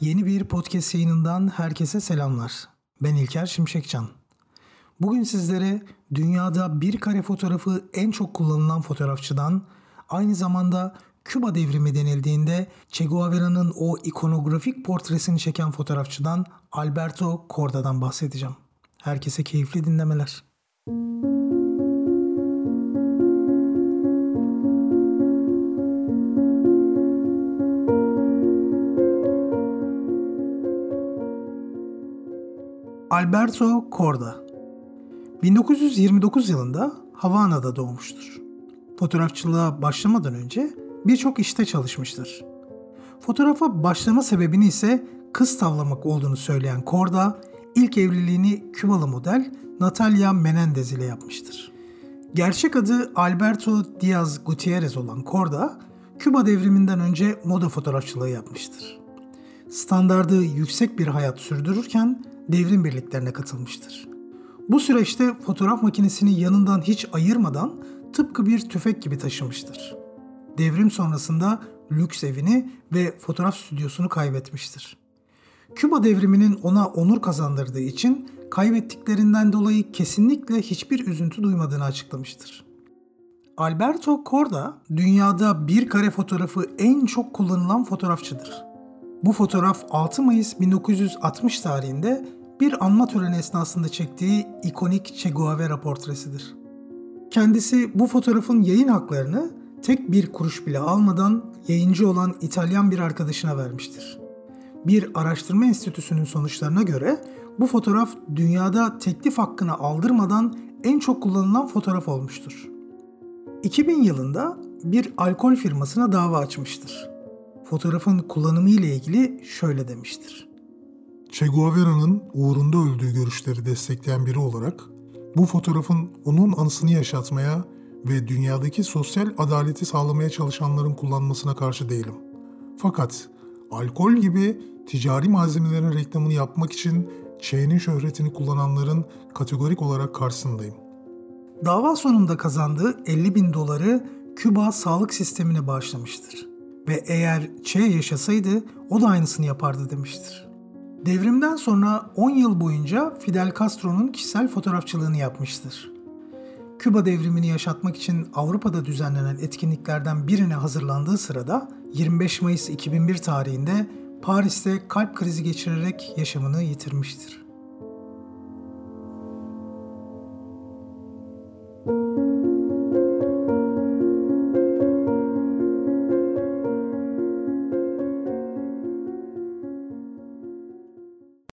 Yeni bir podcast yayınından herkese selamlar. Ben İlker Şimşekcan. Bugün sizlere dünyada bir kare fotoğrafı en çok kullanılan fotoğrafçıdan, aynı zamanda Küba devrimi denildiğinde Che Guevara'nın o ikonografik portresini çeken fotoğrafçıdan Alberto Corda'dan bahsedeceğim. Herkese keyifli dinlemeler. Alberto Corda 1929 yılında Havana'da doğmuştur. Fotoğrafçılığa başlamadan önce birçok işte çalışmıştır. Fotoğrafa başlama sebebini ise kız tavlamak olduğunu söyleyen Corda, ilk evliliğini Kübalı model Natalia Menendez ile yapmıştır. Gerçek adı Alberto Diaz Gutierrez olan Corda, Küba devriminden önce moda fotoğrafçılığı yapmıştır. Standardı yüksek bir hayat sürdürürken devrim birliklerine katılmıştır. Bu süreçte fotoğraf makinesini yanından hiç ayırmadan tıpkı bir tüfek gibi taşımıştır. Devrim sonrasında lüks evini ve fotoğraf stüdyosunu kaybetmiştir. Küba devriminin ona onur kazandırdığı için kaybettiklerinden dolayı kesinlikle hiçbir üzüntü duymadığını açıklamıştır. Alberto Corda dünyada bir kare fotoğrafı en çok kullanılan fotoğrafçıdır. Bu fotoğraf 6 Mayıs 1960 tarihinde bir anma töreni esnasında çektiği ikonik Che Guevara portresidir. Kendisi bu fotoğrafın yayın haklarını tek bir kuruş bile almadan yayıncı olan İtalyan bir arkadaşına vermiştir. Bir araştırma enstitüsünün sonuçlarına göre bu fotoğraf dünyada teklif hakkını aldırmadan en çok kullanılan fotoğraf olmuştur. 2000 yılında bir alkol firmasına dava açmıştır. Fotoğrafın kullanımı ile ilgili şöyle demiştir. Che Guevara'nın uğrunda öldüğü görüşleri destekleyen biri olarak bu fotoğrafın onun anısını yaşatmaya ve dünyadaki sosyal adaleti sağlamaya çalışanların kullanmasına karşı değilim. Fakat alkol gibi ticari malzemelerin reklamını yapmak için Che'nin şöhretini kullananların kategorik olarak karşısındayım. Dava sonunda kazandığı 50 bin doları Küba sağlık sistemine bağışlamıştır. Ve eğer Che yaşasaydı o da aynısını yapardı demiştir. Devrimden sonra 10 yıl boyunca Fidel Castro'nun kişisel fotoğrafçılığını yapmıştır. Küba devrimini yaşatmak için Avrupa'da düzenlenen etkinliklerden birine hazırlandığı sırada 25 Mayıs 2001 tarihinde Paris'te kalp krizi geçirerek yaşamını yitirmiştir.